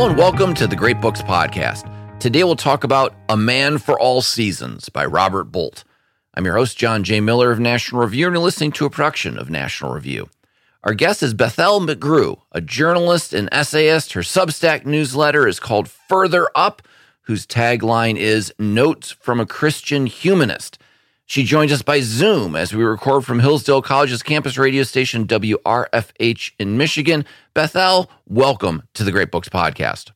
Hello and welcome to the Great Books Podcast. Today we'll talk about A Man for All Seasons by Robert Bolt. I'm your host, John J. Miller of National Review, and you're listening to a production of National Review. Our guest is Bethel McGrew, a journalist and essayist. Her Substack newsletter is called Further Up, whose tagline is Notes from a Christian Humanist. She joins us by Zoom as we record from Hillsdale College's campus radio station WRFH in Michigan. Bethel, welcome to the Great Books Podcast.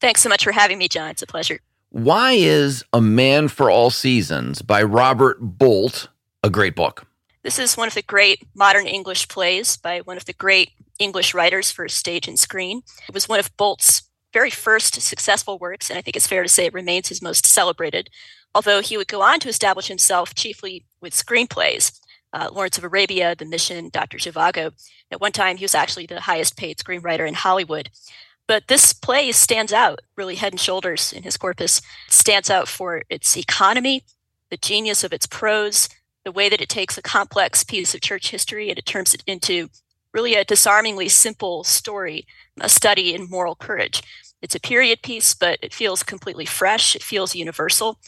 Thanks so much for having me, John. It's a pleasure. Why is A Man for All Seasons by Robert Bolt a great book? This is one of the great modern English plays by one of the great English writers for stage and screen. It was one of Bolt's very first successful works, and I think it's fair to say it remains his most celebrated although he would go on to establish himself chiefly with screenplays. Uh, Lawrence of Arabia, The Mission, Dr. Zhivago. At one time, he was actually the highest paid screenwriter in Hollywood. But this play stands out really head and shoulders in his corpus. Stands out for its economy, the genius of its prose, the way that it takes a complex piece of church history and it turns it into really a disarmingly simple story, a study in moral courage. It's a period piece, but it feels completely fresh. It feels universal.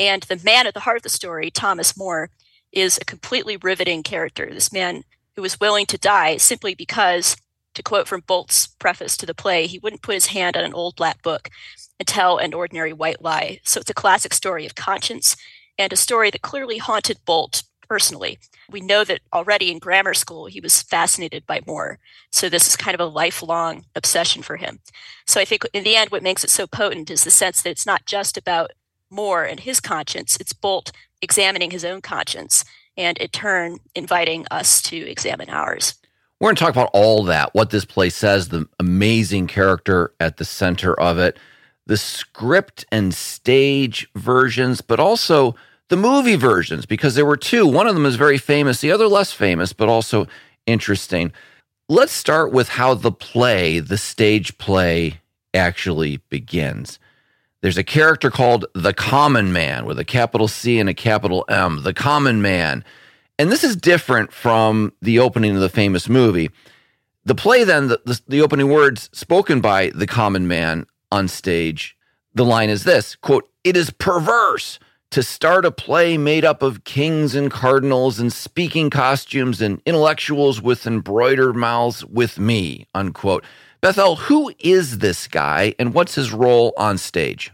And the man at the heart of the story, Thomas More, is a completely riveting character. This man who was willing to die simply because, to quote from Bolt's preface to the play, he wouldn't put his hand on an old black book and tell an ordinary white lie. So it's a classic story of conscience and a story that clearly haunted Bolt personally. We know that already in grammar school he was fascinated by More. So this is kind of a lifelong obsession for him. So I think in the end, what makes it so potent is the sense that it's not just about more and his conscience. It's Bolt examining his own conscience and in turn inviting us to examine ours. We're going to talk about all that, what this play says, the amazing character at the center of it, the script and stage versions, but also the movie versions, because there were two. One of them is very famous, the other less famous, but also interesting. Let's start with how the play, the stage play, actually begins. There's a character called the Common Man with a capital C and a capital M, the Common Man. And this is different from the opening of the famous movie. The play, then, the, the, the opening words spoken by the Common Man on stage, the line is this quote, It is perverse to start a play made up of kings and cardinals and speaking costumes and intellectuals with embroidered mouths with me, unquote. Bethel, who is this guy and what's his role on stage?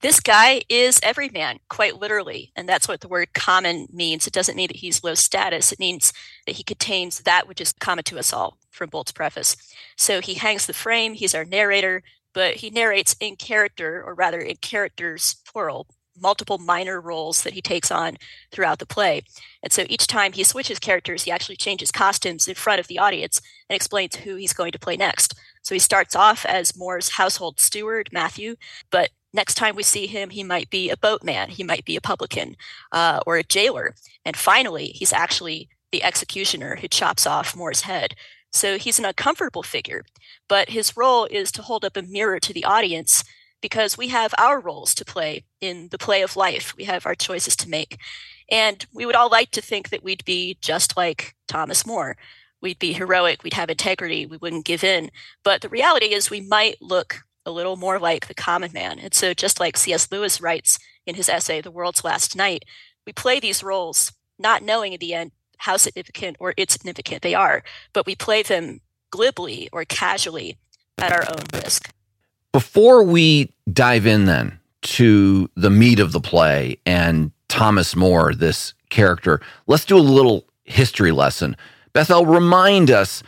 This guy is every man, quite literally. And that's what the word common means. It doesn't mean that he's low status, it means that he contains that which is common to us all, from Bolt's preface. So he hangs the frame, he's our narrator, but he narrates in character, or rather in characters, plural, multiple minor roles that he takes on throughout the play. And so each time he switches characters, he actually changes costumes in front of the audience and explains who he's going to play next. So he starts off as More's household steward, Matthew, but next time we see him, he might be a boatman, he might be a publican, uh, or a jailer. And finally, he's actually the executioner who chops off More's head. So he's an uncomfortable figure, but his role is to hold up a mirror to the audience because we have our roles to play in the play of life. We have our choices to make. And we would all like to think that we'd be just like Thomas More we'd be heroic, we'd have integrity, we wouldn't give in. But the reality is, we might look a little more like the common man. And so, just like C.S. Lewis writes in his essay, The World's Last Night, we play these roles not knowing in the end how significant or insignificant they are, but we play them glibly or casually at our own risk. Before we dive in, then, to the meat of the play and Thomas More, this character, let's do a little history lesson. Bethel, remind us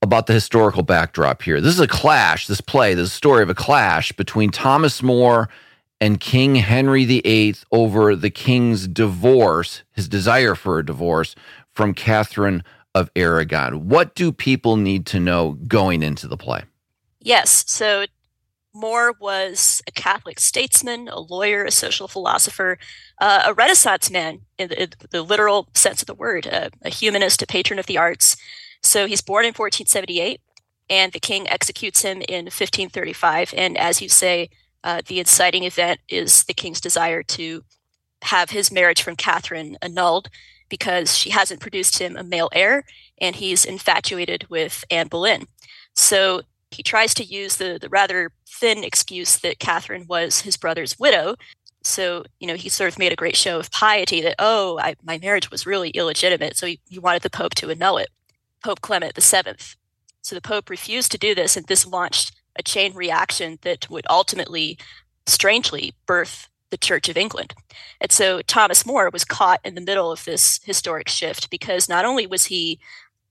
about the historical backdrop here. This is a clash, this play, this story of a clash between Thomas More and King Henry VIII over the king's divorce, his desire for a divorce from Catherine of Aragon. What do people need to know going into the play? Yes. So More was a Catholic statesman, a lawyer, a social philosopher, uh, a Renaissance man in the, in the, literal sense of the word, a, a humanist, a patron of the arts. So he's born in 1478, and the king executes him in 1535. And as you say, uh, the inciting event is the king's desire to have his marriage from Catherine annulled because she hasn't produced him a male heir, and he's infatuated with Anne Boleyn. So He tries to use the, the rather thin excuse that Catherine was his brother's widow. So, you know, he sort of made a great show of piety that, oh, I, my marriage was really illegitimate. So he, he wanted the Pope to annul it, Pope Clement VII. So the Pope refused to do this, and this launched a chain reaction that would ultimately, strangely, birth the Church of England. And so Thomas More was caught in the middle of this historic shift because not only was he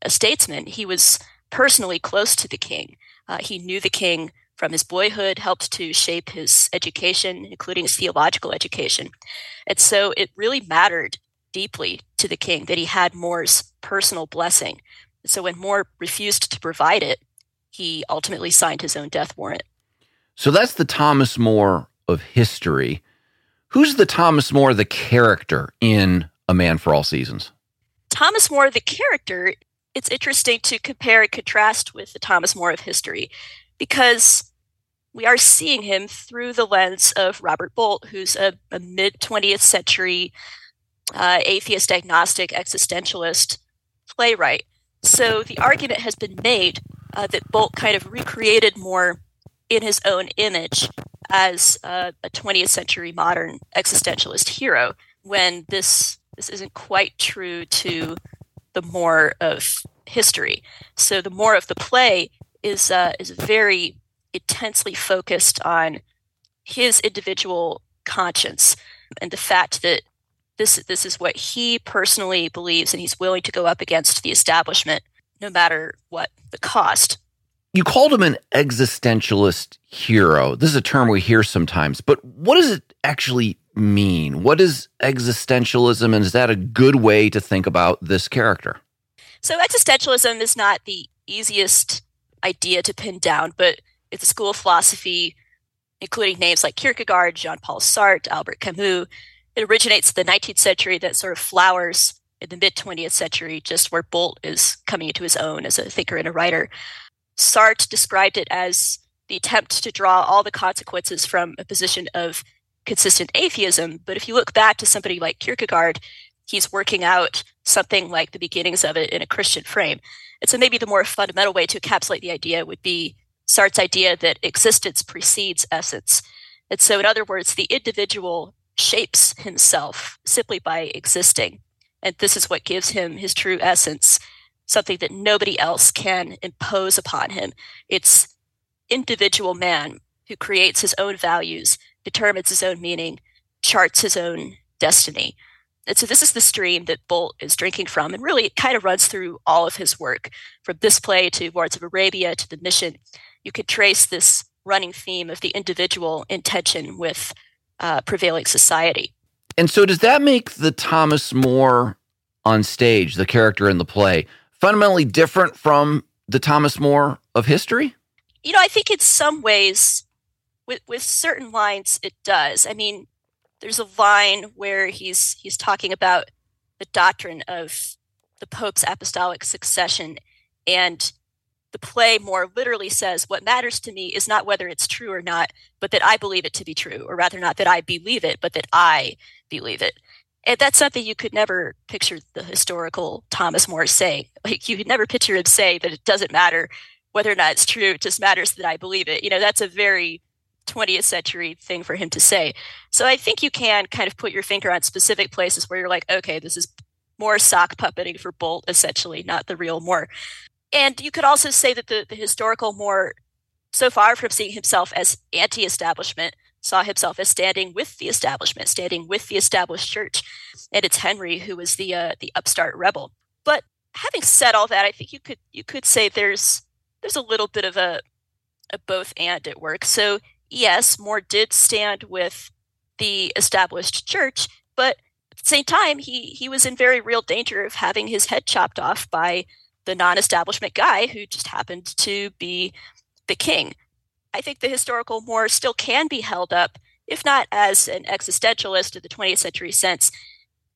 a statesman, he was personally close to the king. Uh, he knew the king from his boyhood, helped to shape his education, including his theological education. And so it really mattered deeply to the king that he had More's personal blessing. So when More refused to provide it, he ultimately signed his own death warrant. So that's the Thomas More of history. Who's the Thomas More, the character in A Man for All Seasons? Thomas More, the character, it's interesting to compare and contrast with the Thomas More of history because we are seeing him through the lens of Robert Bolt, who's a, a mid 20th century uh, atheist, agnostic, existentialist playwright. So the argument has been made uh, that Bolt kind of recreated More in his own image as a, a 20th century modern existentialist hero when this this isn't quite true to the more of history. So the more of the play is uh, is very intensely focused on his individual conscience and the fact that this this is what he personally believes and he's willing to go up against the establishment no matter what the cost. You called him an existentialist hero. This is a term we hear sometimes, but what does it actually mean? What is existentialism, and is that a good way to think about this character? So, existentialism is not the easiest idea to pin down, but it's a school of philosophy, including names like Kierkegaard, Jean Paul Sartre, Albert Camus. It originates in the 19th century that sort of flowers in the mid 20th century, just where Bolt is coming into his own as a thinker and a writer. Sartre described it as the attempt to draw all the consequences from a position of consistent atheism. But if you look back to somebody like Kierkegaard, he's working out something like the beginnings of it in a Christian frame. And so maybe the more fundamental way to encapsulate the idea would be Sartre's idea that existence precedes essence. And so, in other words, the individual shapes himself simply by existing. And this is what gives him his true essence something that nobody else can impose upon him. It's individual man who creates his own values, determines his own meaning, charts his own destiny. And so this is the stream that Bolt is drinking from, and really it kind of runs through all of his work, from this play to Lawrence of Arabia to the mission. You could trace this running theme of the individual in tension with uh, prevailing society. And so, does that make the Thomas More on stage, the character in the play, fundamentally different from the Thomas More of history? You know, I think in some ways, with with certain lines, it does. I mean, there's a line where he's he's talking about the doctrine of the Pope's apostolic succession, and the play more literally says, "What matters to me is not whether it's true or not, but that I believe it to be true, or rather, not that I believe it, but that I believe it." And that's something you could never picture the historical Thomas More saying. Like you could never picture him say that it doesn't matter whether or not it's true, it just matters that I believe it. You know, that's a very 20th century thing for him to say. So I think you can kind of put your finger on specific places where you're like, okay, this is more sock puppeting for Bolt, essentially, not the real More. And you could also say that the, the historical More, so far from seeing himself as anti establishment, saw himself as standing with the establishment, standing with the established church. And it's Henry who was the uh, the upstart rebel. But having said all that, I think you could you could say there's there's a little bit of a, a both and at work. So yes, More did stand with the established church, but at the same time, he he was in very real danger of having his head chopped off by the non-establishment guy who just happened to be the king. I think the historical More still can be held up, if not as an existentialist of the 20th century sense.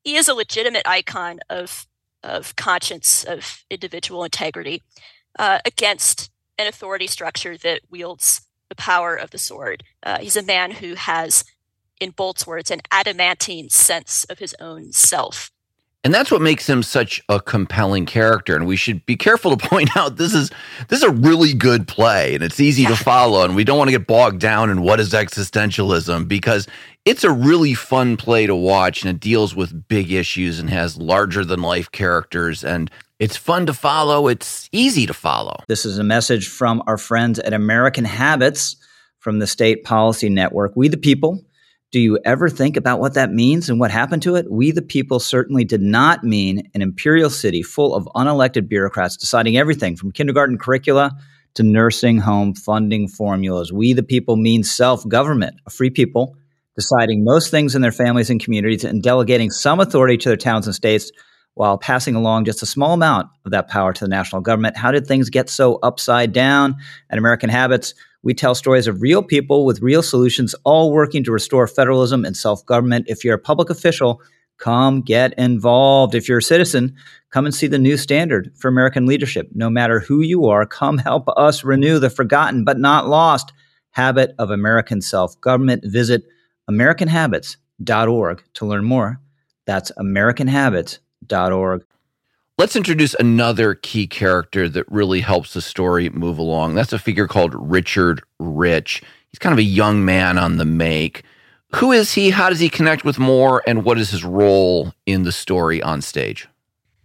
He is a legitimate icon of of conscience, of individual integrity, uh, against an authority structure that wields the power of the sword. Uh, he's a man who has, in Bolt's words, an adamantine sense of his own self. And that's what makes him such a compelling character. And we should be careful to point out this is this is a really good play and it's easy yeah. to follow. And we don't want to get bogged down in what is existentialism because it's a really fun play to watch and it deals with big issues and has larger than life characters and it's fun to follow. It's easy to follow. This is a message from our friends at American Habits from the State Policy Network. We the people do you ever think about what that means and what happened to it? We, the people, certainly did not mean an imperial city full of unelected bureaucrats deciding everything from kindergarten curricula to nursing home funding formulas. We, the people, mean self government, a free people deciding most things in their families and communities and delegating some authority to their towns and states while passing along just a small amount of that power to the national government. How did things get so upside down? At American Habits, we tell stories of real people with real solutions, all working to restore federalism and self government. If you're a public official, come get involved. If you're a citizen, come and see the new standard for American leadership. No matter who you are, come help us renew the forgotten but not lost habit of American self government. Visit AmericanHabits.org to learn more. That's AmericanHabits.org. Let's introduce another key character that really helps the story move along. That's a figure called Richard Rich. He's kind of a young man on the make. Who is he? How does he connect with More? And what is his role in the story on stage?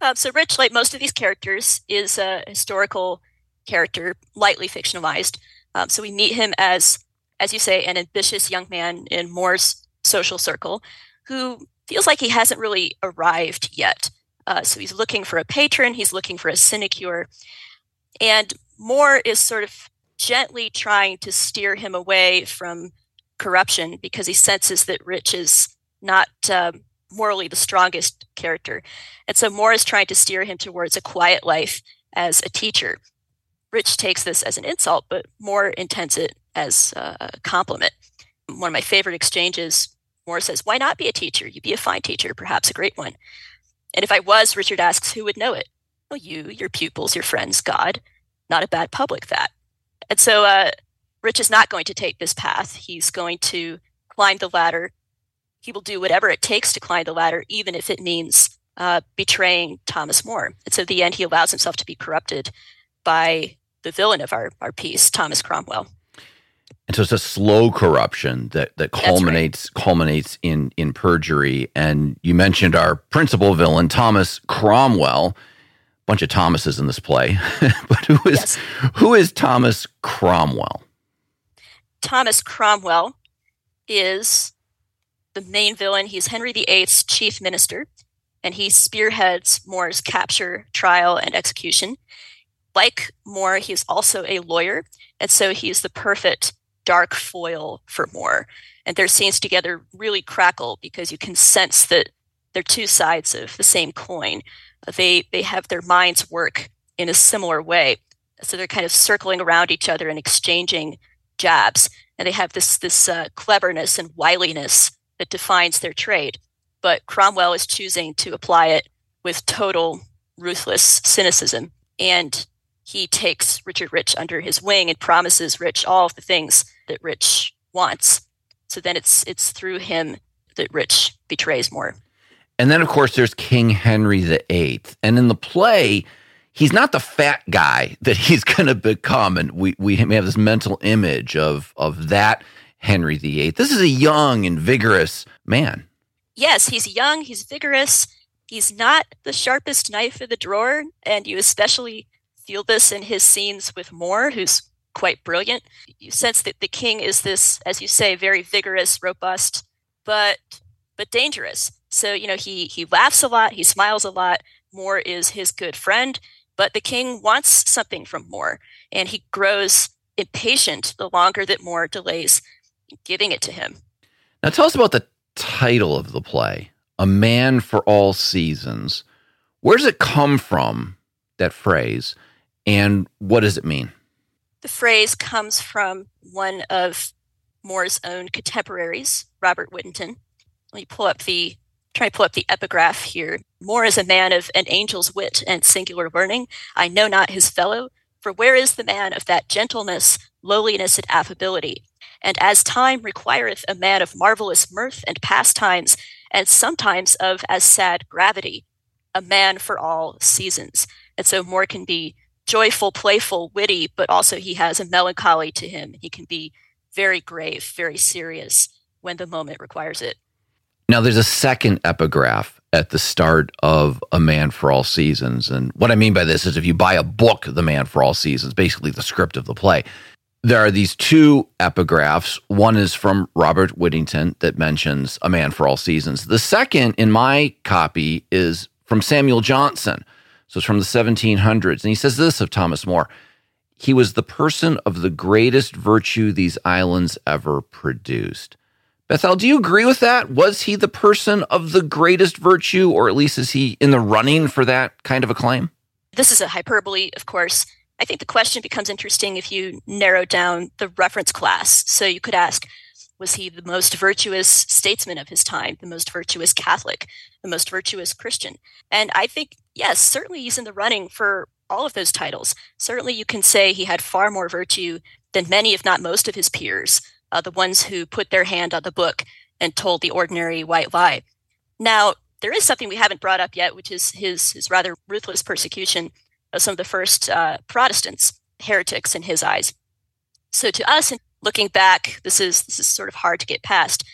Uh, so, Rich, like most of these characters, is a historical character, lightly fictionalized. Um, so, we meet him as, as you say, an ambitious young man in More's social circle who feels like he hasn't really arrived yet. Uh, so he's looking for a patron, he's looking for a sinecure. And More is sort of gently trying to steer him away from corruption because he senses that Rich is not uh, morally the strongest character. And so More is trying to steer him towards a quiet life as a teacher. Rich takes this as an insult, but More intends it as a compliment. One of my favorite exchanges, More says, Why not be a teacher? You'd be a fine teacher, perhaps a great one. And if I was, Richard asks, who would know it? Well, you, your pupils, your friends, God. Not a bad public, that. And so uh, Rich is not going to take this path. He's going to climb the ladder. He will do whatever it takes to climb the ladder, even if it means uh, betraying Thomas More. And so, at the end, he allows himself to be corrupted by the villain of our, our piece, Thomas Cromwell. And so it's a slow corruption that that culminates right. culminates in in perjury. And you mentioned our principal villain, Thomas Cromwell. A Bunch of Thomases in this play, but who is yes. who is Thomas Cromwell? Thomas Cromwell is the main villain. He's Henry VIII's chief minister, and he spearheads More's capture, trial, and execution. Like More, he's also a lawyer, and so he's the perfect dark foil for more. And their scenes together really crackle because you can sense that they're two sides of the same coin. They they have their minds work in a similar way. So they're kind of circling around each other and exchanging jabs. And they have this this uh, cleverness and wiliness that defines their trade. But Cromwell is choosing to apply it with total ruthless cynicism. And he takes Richard Rich under his wing and promises Rich all of the things that Rich wants. So then it's it's through him that Rich betrays more. And then of course there's King Henry VIII. And in the play, he's not the fat guy that he's going to become and we we have this mental image of of that Henry VIII. This is a young and vigorous man. Yes, he's young, he's vigorous. He's not the sharpest knife in the drawer, and you especially feel this in his scenes with More, who's quite brilliant. You sense that the king is this, as you say, very vigorous, robust, but but dangerous. So you know he he laughs a lot, he smiles a lot. More is his good friend, but the king wants something from More, and he grows impatient the longer that More delays giving it to him. Now tell us about the title of the play, "A Man for All Seasons." Where does it come from? That phrase and what does it mean? The phrase comes from one of More's own contemporaries, Robert Whittington. Let me pull up the try to pull up the epigraph here. More is a man of an angel's wit and singular learning. I know not his fellow, for where is the man of that gentleness, lowliness, and affability? And as time requireth a man of marvelous mirth and pastimes, and sometimes of as sad gravity, a man for all seasons. And so More can be joyful, playful, witty, but also he has a melancholy to him. He can be very grave, very serious when the moment requires it. Now, there's a second epigraph at the start of A Man for All Seasons. And what I mean by this is if you buy a book, The Man for All Seasons, basically the script of the play, there are these two epigraphs. One is from Robert Whittington that mentions A Man for All Seasons. The second in my copy is from Samuel Johnson. So it's from the 1700s. And he says this of Thomas More He was the person of the greatest virtue these islands ever produced. Bethel, do you agree with that? Was he the person of the greatest virtue, or at least is he in the running for that kind of a claim? This is a hyperbole, of course. I think the question becomes interesting if you narrow down the reference class. So you could ask, was he the most virtuous statesman of his time, the most virtuous Catholic, the most virtuous Christian? And I think, yes, certainly he's in the running for all of those titles. Certainly you can say he had far more virtue than many, if not most, of his peers uh, the ones who put their hand on the book and told the ordinary white lie. Now, there is something we haven't brought up yet, which is his, his rather ruthless persecution of some of the first uh, Protestants, heretics in his eyes. So to us, looking back, this is this is sort of hard to get past.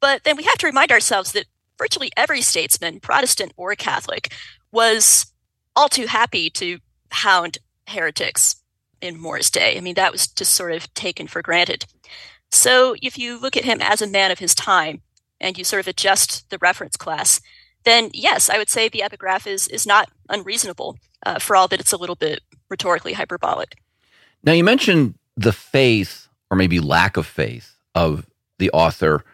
But then we have to remind ourselves that virtually every statesman, Protestant or Catholic, was all too happy to hound heretics in More's day. I mean, that was just sort of taken for granted. So if you look at him as a man of his time and you sort of adjust the reference class, then yes, I would say the epigraph is is not unreasonable uh, for all that it's a little bit rhetorically hyperbolic. Now you mentioned the faith or maybe lack of faith of the author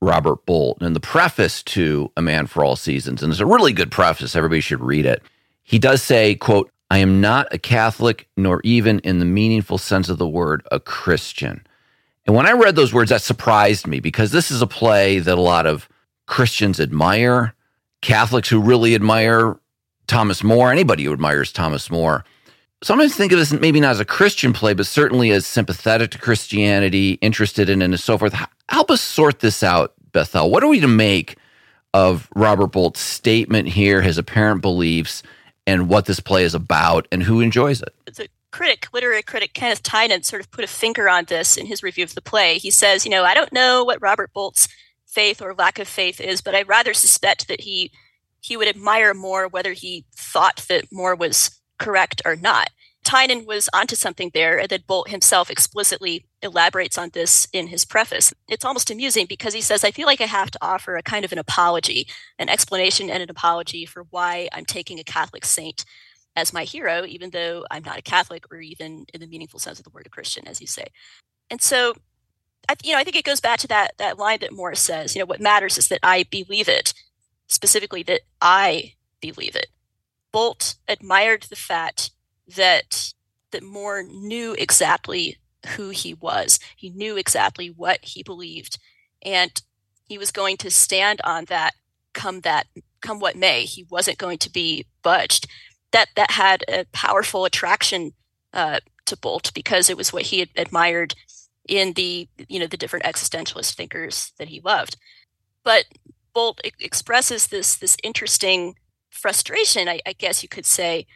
Robert Bolt and the preface to A Man for All Seasons, and it's a really good preface. Everybody should read it. He does say, quote, I am not a Catholic, nor even in the meaningful sense of the word, a Christian. And when I read those words, that surprised me because this is a play that a lot of Christians admire, Catholics who really admire Thomas More, anybody who admires Thomas More. Sometimes think of this maybe not as a Christian play, but certainly as sympathetic to Christianity, interested in it, and so forth. Help us sort this out, Bethel. What are we to make of Robert Bolt's statement here, his apparent beliefs, and what this play is about, and who enjoys it? It's a critic, literary critic Kenneth Tynan, sort of put a finger on this in his review of the play. He says, you know, I don't know what Robert Bolt's faith or lack of faith is, but I rather suspect that he he would admire More whether he thought that More was correct or not. Tynan was onto something there, and that Bolt himself explicitly elaborates on this in his preface. It's almost amusing because he says, I feel like I have to offer a kind of an apology, an explanation and an apology for why I'm taking a Catholic saint as my hero, even though I'm not a Catholic or even in the meaningful sense of the word a Christian, as you say. And so, I, you know, I think it goes back to that that line that Morris says. You know, what matters is that I believe it, specifically that I believe it. Bolt admired the fact that that More knew exactly who he was. He knew exactly what he believed, and he was going to stand on that come that come what may. He wasn't going to be budged that that had a powerful attraction uh, to Bolt because it was what he admired in the you know the different existentialist thinkers that he loved. But Bolt expresses this this interesting frustration, I, I guess you could say,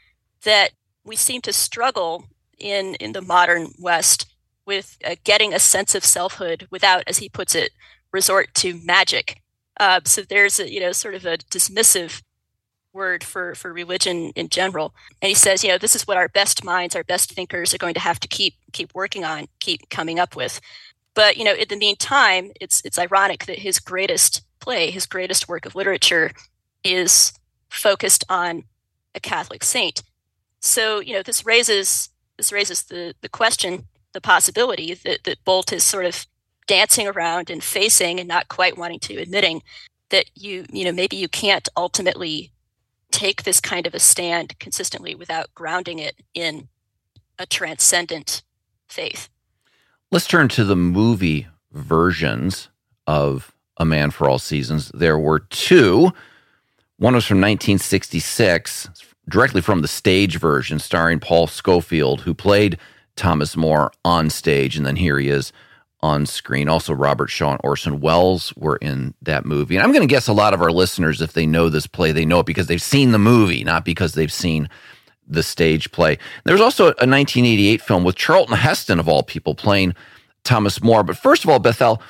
that we seem to struggle in in the modern West with uh, getting a sense of selfhood without, as he puts it, resort to magic. Uh, so there's a you know sort of a dismissive word for for religion in general and he says you know this is what our best minds our best thinkers are going to have to keep keep working on keep coming up with but you know in the meantime it's it's ironic that his greatest play his greatest work of literature is focused on a catholic saint so you know this raises this raises the the question the possibility that that bolt is sort of dancing around and facing and not quite wanting to admitting that you you know maybe you can't ultimately take this kind of a stand consistently without grounding it in a transcendent faith. Let's turn to the movie versions of A Man for All Seasons. There were two. One was from 1966, directly from the stage version, starring Paul Scofield, who played Thomas More on stage. And then here he is on screen. Also, Robert Shaw and Orson Welles were in that movie. And I'm going to guess a lot of our listeners, if they know this play, they know it because they've seen the movie, not because they've seen the stage play. There's also a 1988 film with Charlton Heston, of all people, playing Thomas More. But first of all, Bethel,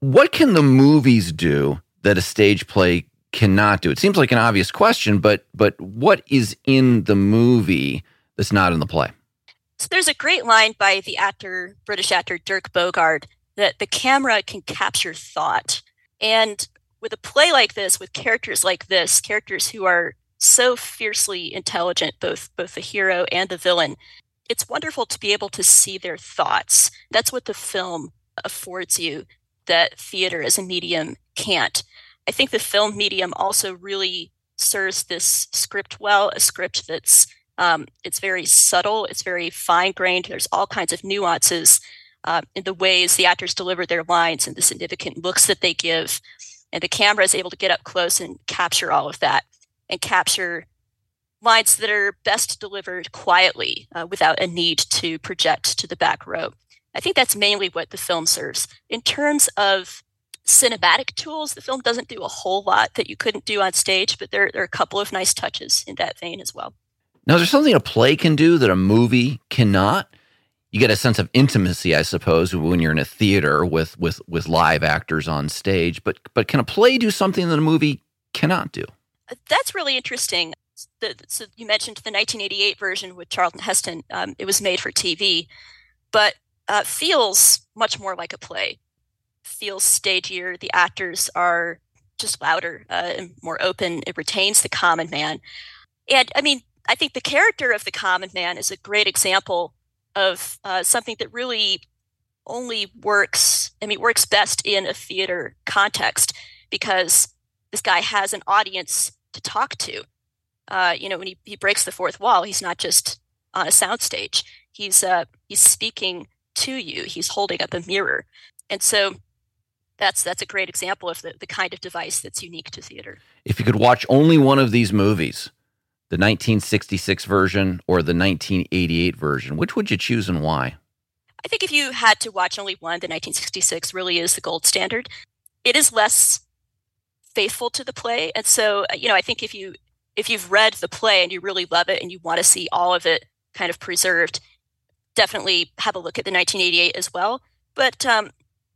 what can the movies do that a stage play cannot do? It seems like an obvious question, but but what is in the movie that's not in the play? So there's a great line by the actor, British actor Dirk Bogarde, that the camera can capture thought. And with a play like this, with characters like this, characters who are so fiercely intelligent, both both the hero and the villain, it's wonderful to be able to see their thoughts. That's what the film affords you that theater as a medium can't. I think the film medium also really serves this script well, a script that's um, it's very subtle, it's very fine grained. There's all kinds of nuances uh, in the ways the actors deliver their lines and the significant looks that they give. And the camera is able to get up close and capture all of that and capture lines that are best delivered quietly uh, without a need to project to the back row. I think that's mainly what the film serves. In terms of cinematic tools, the film doesn't do a whole lot that you couldn't do on stage, but there, there are a couple of nice touches in that vein as well. Now, is there something a play can do that a movie cannot? You get a sense of intimacy, I suppose, when you're in a theater with with with live actors on stage. But but can a play do something that a movie cannot do? That's really interesting. The, so you mentioned the 1988 version with Charlton Heston. Um, it was made for TV, but uh, feels much more like a play. Feels stagier. The actors are just louder uh, and more open. It retains the common man, and I mean, I think the character of the common man is a great example of uh, something that really only works. I mean, works best in a theater context because this guy has an audience to talk to. Uh, you know, when he, he breaks the fourth wall, he's not just on a soundstage. He's uh, he's speaking to you. He's holding up a mirror. And so that's that's a great example of the, the kind of device that's unique to theater. If you could watch only one of these movies, the 1966 version or the 1988 version, which would you choose and why? I think if you had to watch only one, the 1966 really is the gold standard. It is less faithful to the play, and so you know I think if you if you've read the play and you really love it and you want to see all of it kind of preserved, definitely have a look at the 1988 as well. But um,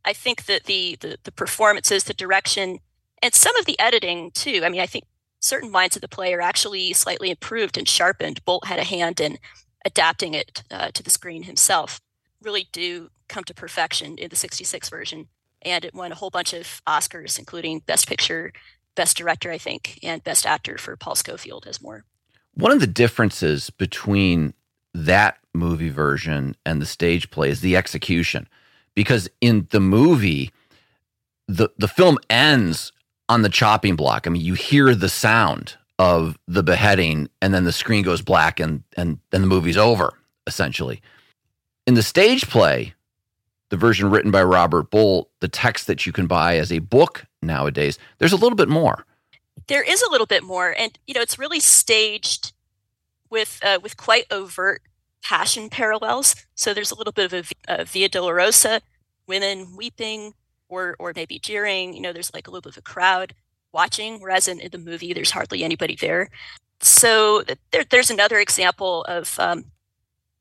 I think that the, the the performances, the direction, and some of the editing too. I mean, I think certain lines of the play are actually slightly improved and sharpened. Bolt had a hand in adapting it uh, to the screen himself. Really do come to perfection in the 66 version. And it won a whole bunch of Oscars, including Best Picture, Best Director, I think, and Best Actor for Paul Scofield as more. One of the differences between that movie version and the stage play is the execution. Because in the movie, the, the film ends on the chopping block. I mean, you hear the sound of the beheading and then the screen goes black and and then the movie's over, essentially. In the stage play, the version written by Robert Bolt, the text that you can buy as a book nowadays, there's a little bit more. There is a little bit more, and you know, it's really staged with uh, with quite overt passion parallels. So there's a little bit of a, a Via Dolorosa, women weeping or or maybe jeering. You know, there's like a little bit of a crowd watching, whereas in, in the movie there's hardly anybody there. So there, there's another example of um,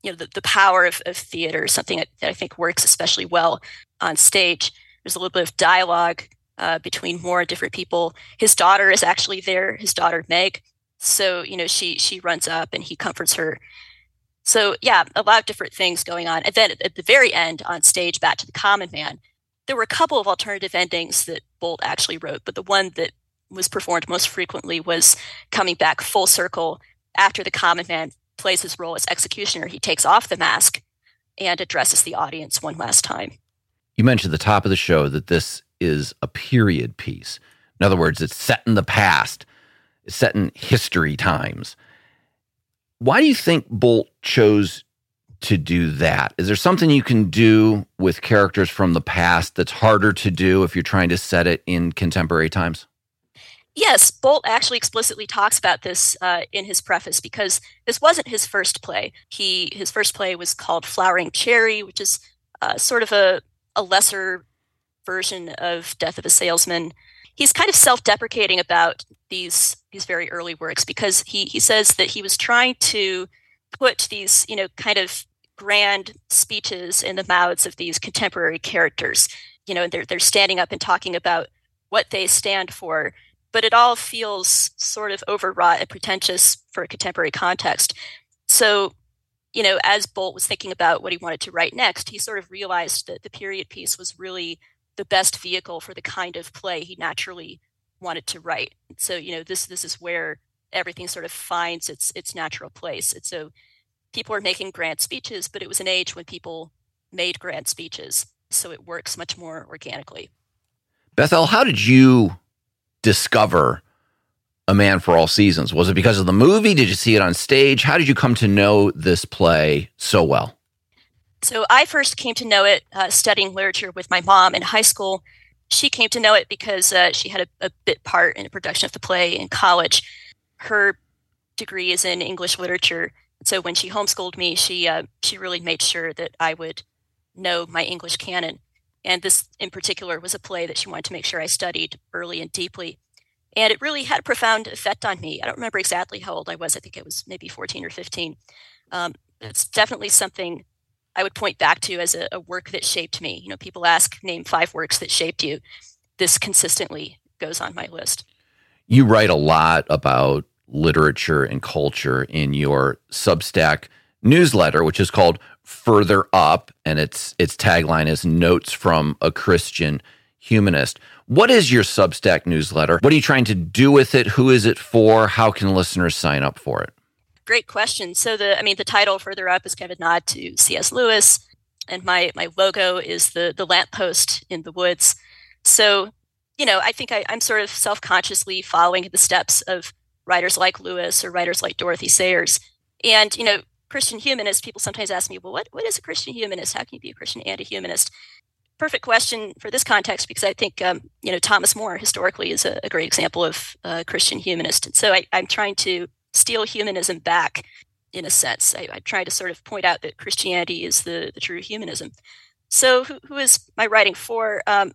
you know the, the power of, of theater, something that, that I think works especially well on stage. There's a little bit of dialogue uh, between more different people. His daughter is actually there. His daughter Meg. So you know she she runs up and he comforts her. So yeah, a lot of different things going on. And then at the very end on stage, back to the common man, there were a couple of alternative endings that Bolt actually wrote, but the one that was performed most frequently was coming back full circle after the common man plays his role as executioner. He takes off the mask and addresses the audience one last time. You mentioned at the top of the show that this is a period piece. In other words, it's set in the past, it's set in history times. Why do you think Bolt chose to do that? Is there something you can do with characters from the past that's harder to do if you're trying to set it in contemporary times? Yes, Bolt actually explicitly talks about this uh, in his preface because this wasn't his first play. He his first play was called Flowering Cherry, which is uh, sort of a a lesser version of Death of a Salesman. He's kind of self-deprecating about these these very early works because he he says that he was trying to put these, you know, kind of grand speeches in the mouths of these contemporary characters. You know, they're they're standing up and talking about what they stand for, but it all feels sort of overwrought and pretentious for a contemporary context. So, you know, as Bolt was thinking about what he wanted to write next, he sort of realized that the period piece was really the best vehicle for the kind of play he naturally wanted to write. So, you know, this this is where everything sort of finds its its natural place. And so people are making grant speeches, but it was an age when people made grant speeches. So it works much more organically. Bethel, how did you discover A Man for All Seasons? Was it because of the movie? Did you see it on stage? How did you come to know this play so well? So I first came to know it uh, studying literature with my mom in high school. She came to know it because uh, she had a, a, bit part in a production of the play in college. Her degree is in English literature, so when she homeschooled me, she uh, she really made sure that I would know my English canon. And this, in particular, was a play that she wanted to make sure I studied early and deeply. And it really had a profound effect on me. I don't remember exactly how old I was. I think it was maybe 14 or 15. Um, it's definitely something I would point back to as a, a work that shaped me. You know, people ask, name five works that shaped you. This consistently goes on my list. You write a lot about literature and culture in your Substack newsletter, which is called Further Up, and its its tagline is Notes from a Christian Humanist. What is your Substack newsletter? What are you trying to do with it? Who is it for? How can listeners sign up for it? Great question. So the I mean the title Further Up is kind of a nod to C.S. Lewis, and my my logo is the the lamppost in the woods. So you know, I think I, I'm sort of self consciously following the steps of writers like Lewis or writers like Dorothy Sayers. And, you know, Christian humanist, people sometimes ask me, well, what, what is a Christian humanist? How can you be a Christian and a humanist? Perfect question for this context because I think, um, you know, Thomas More historically is a, a great example of a Christian humanist. And so I, am trying to steal humanism back in a sense. I, I, try to sort of point out that Christianity is the, the true humanism. So who, who is my writing for? Um,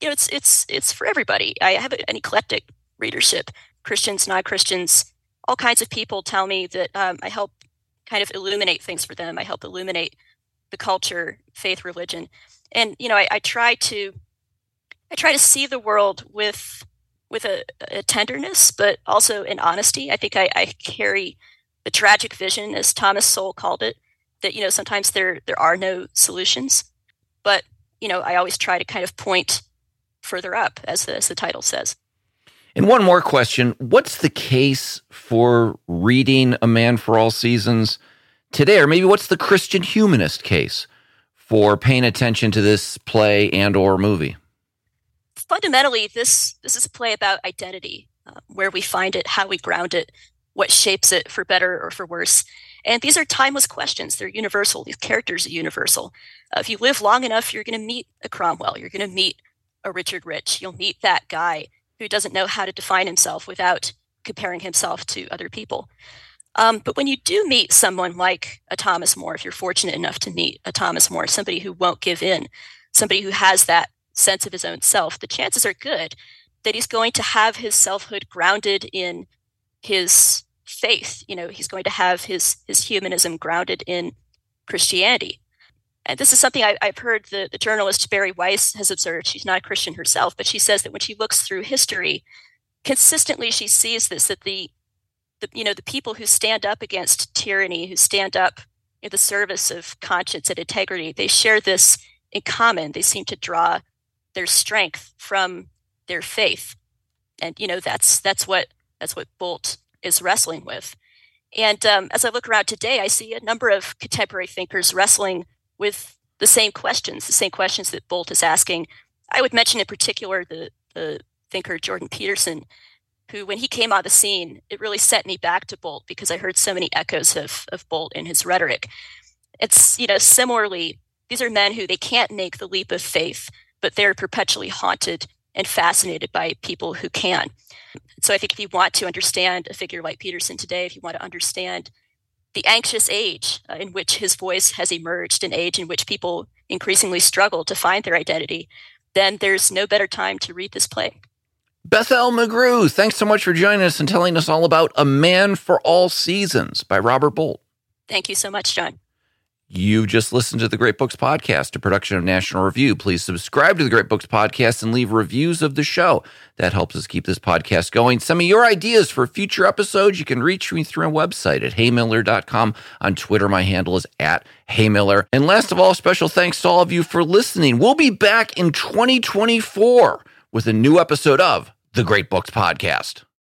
you know, it's it's it's for everybody. I have an eclectic readership. Christians, non Christians, all kinds of people tell me that um, I help kind of illuminate things for them. I help illuminate the culture, faith, religion, and you know, I, I try to I try to see the world with with a, a tenderness, but also in honesty. I think I, I carry the tragic vision, as Thomas Sowell called it, that you know sometimes there there are no solutions, but you know I always try to kind of point further up, as the, as the title says. And one more question What's the case for reading A Man for All Seasons today? Or maybe what's the Christian humanist case for paying attention to this play and or movie? Fundamentally, this, this is a play about identity, uh, where we find it, how we ground it, what shapes it for better or for worse. And these are timeless questions. They're universal. These characters are universal. Uh, if you live long enough, you're going to meet a Cromwell. You're going to meet a Richard Rich. You'll meet that guy who doesn't know how to define himself without comparing himself to other people. Um, but when you do meet someone like a Thomas More, if you're fortunate enough to meet a Thomas More, somebody who won't give in, somebody who has that sense of his own self, the chances are good that he's going to have his selfhood grounded in his faith. You know, he's going to have his his humanism grounded in Christianity and this is something I, have heard the, the journalist Bari Weiss has observed. She's not a Christian herself, but she says that when she looks through history, consistently she sees this that the, the you know the people who stand up against tyranny, who stand up in the service of conscience and integrity, they share this in common. They seem to draw their strength from their faith, and you know that's that's what that's what Bolt is wrestling with. And um, as I look around today, I see a number of contemporary thinkers wrestling with the same questions, the same questions that Bolt is asking. I would mention in particular the, the thinker Jordan Peterson, who, when he came on the scene, it really set me back to Bolt because I heard so many echoes of, of Bolt in his rhetoric. It's, you know, similarly, these are men who they can't make the leap of faith, but they're perpetually haunted and fascinated by people who can. So I think if you want to understand a figure like Peterson today, if you want to understand the anxious age uh, in which his voice has emerged, an age in which people increasingly struggle to find their identity, then there's no better time to read this play. Bethel McGrew, thanks so much for joining us and telling us all about A Man for All Seasons by Robert Bolt. Thank you so much, John. You've just listened to the Great Books Podcast, a production of National Review. Please subscribe to the Great Books Podcast and leave reviews of the show. That helps us keep this podcast going. Some of your ideas for future episodes, you can reach me through our website at heymiller.com. On Twitter, my handle is at heymiller. And last of all, special thanks to all of you for listening. We'll be back in 2024 with a new episode of the Great Books Podcast.